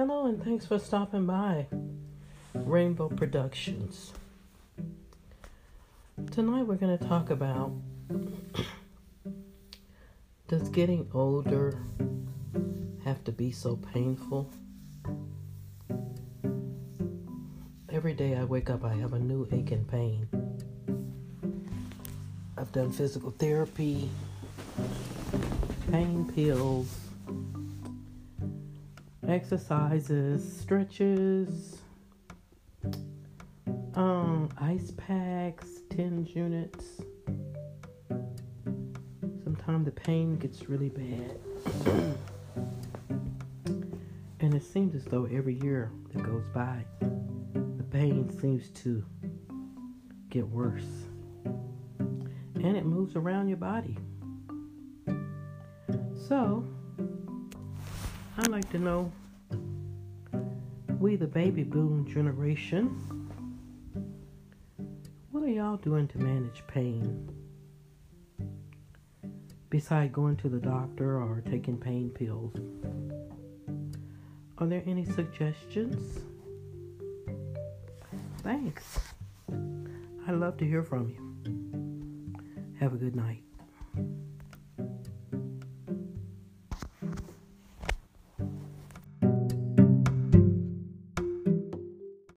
Hello, and thanks for stopping by Rainbow Productions. Tonight we're going to talk about Does getting older have to be so painful? Every day I wake up, I have a new ache and pain. I've done physical therapy, pain pills, exercises, stretches, um, ice packs, TENS units. Sometimes the pain gets really bad. and it seems as though every year that goes by, the pain seems to get worse. And it moves around your body. So, I'd like to know we, the baby boom generation, what are y'all doing to manage pain? Besides going to the doctor or taking pain pills, are there any suggestions? Thanks. I'd love to hear from you. Have a good night.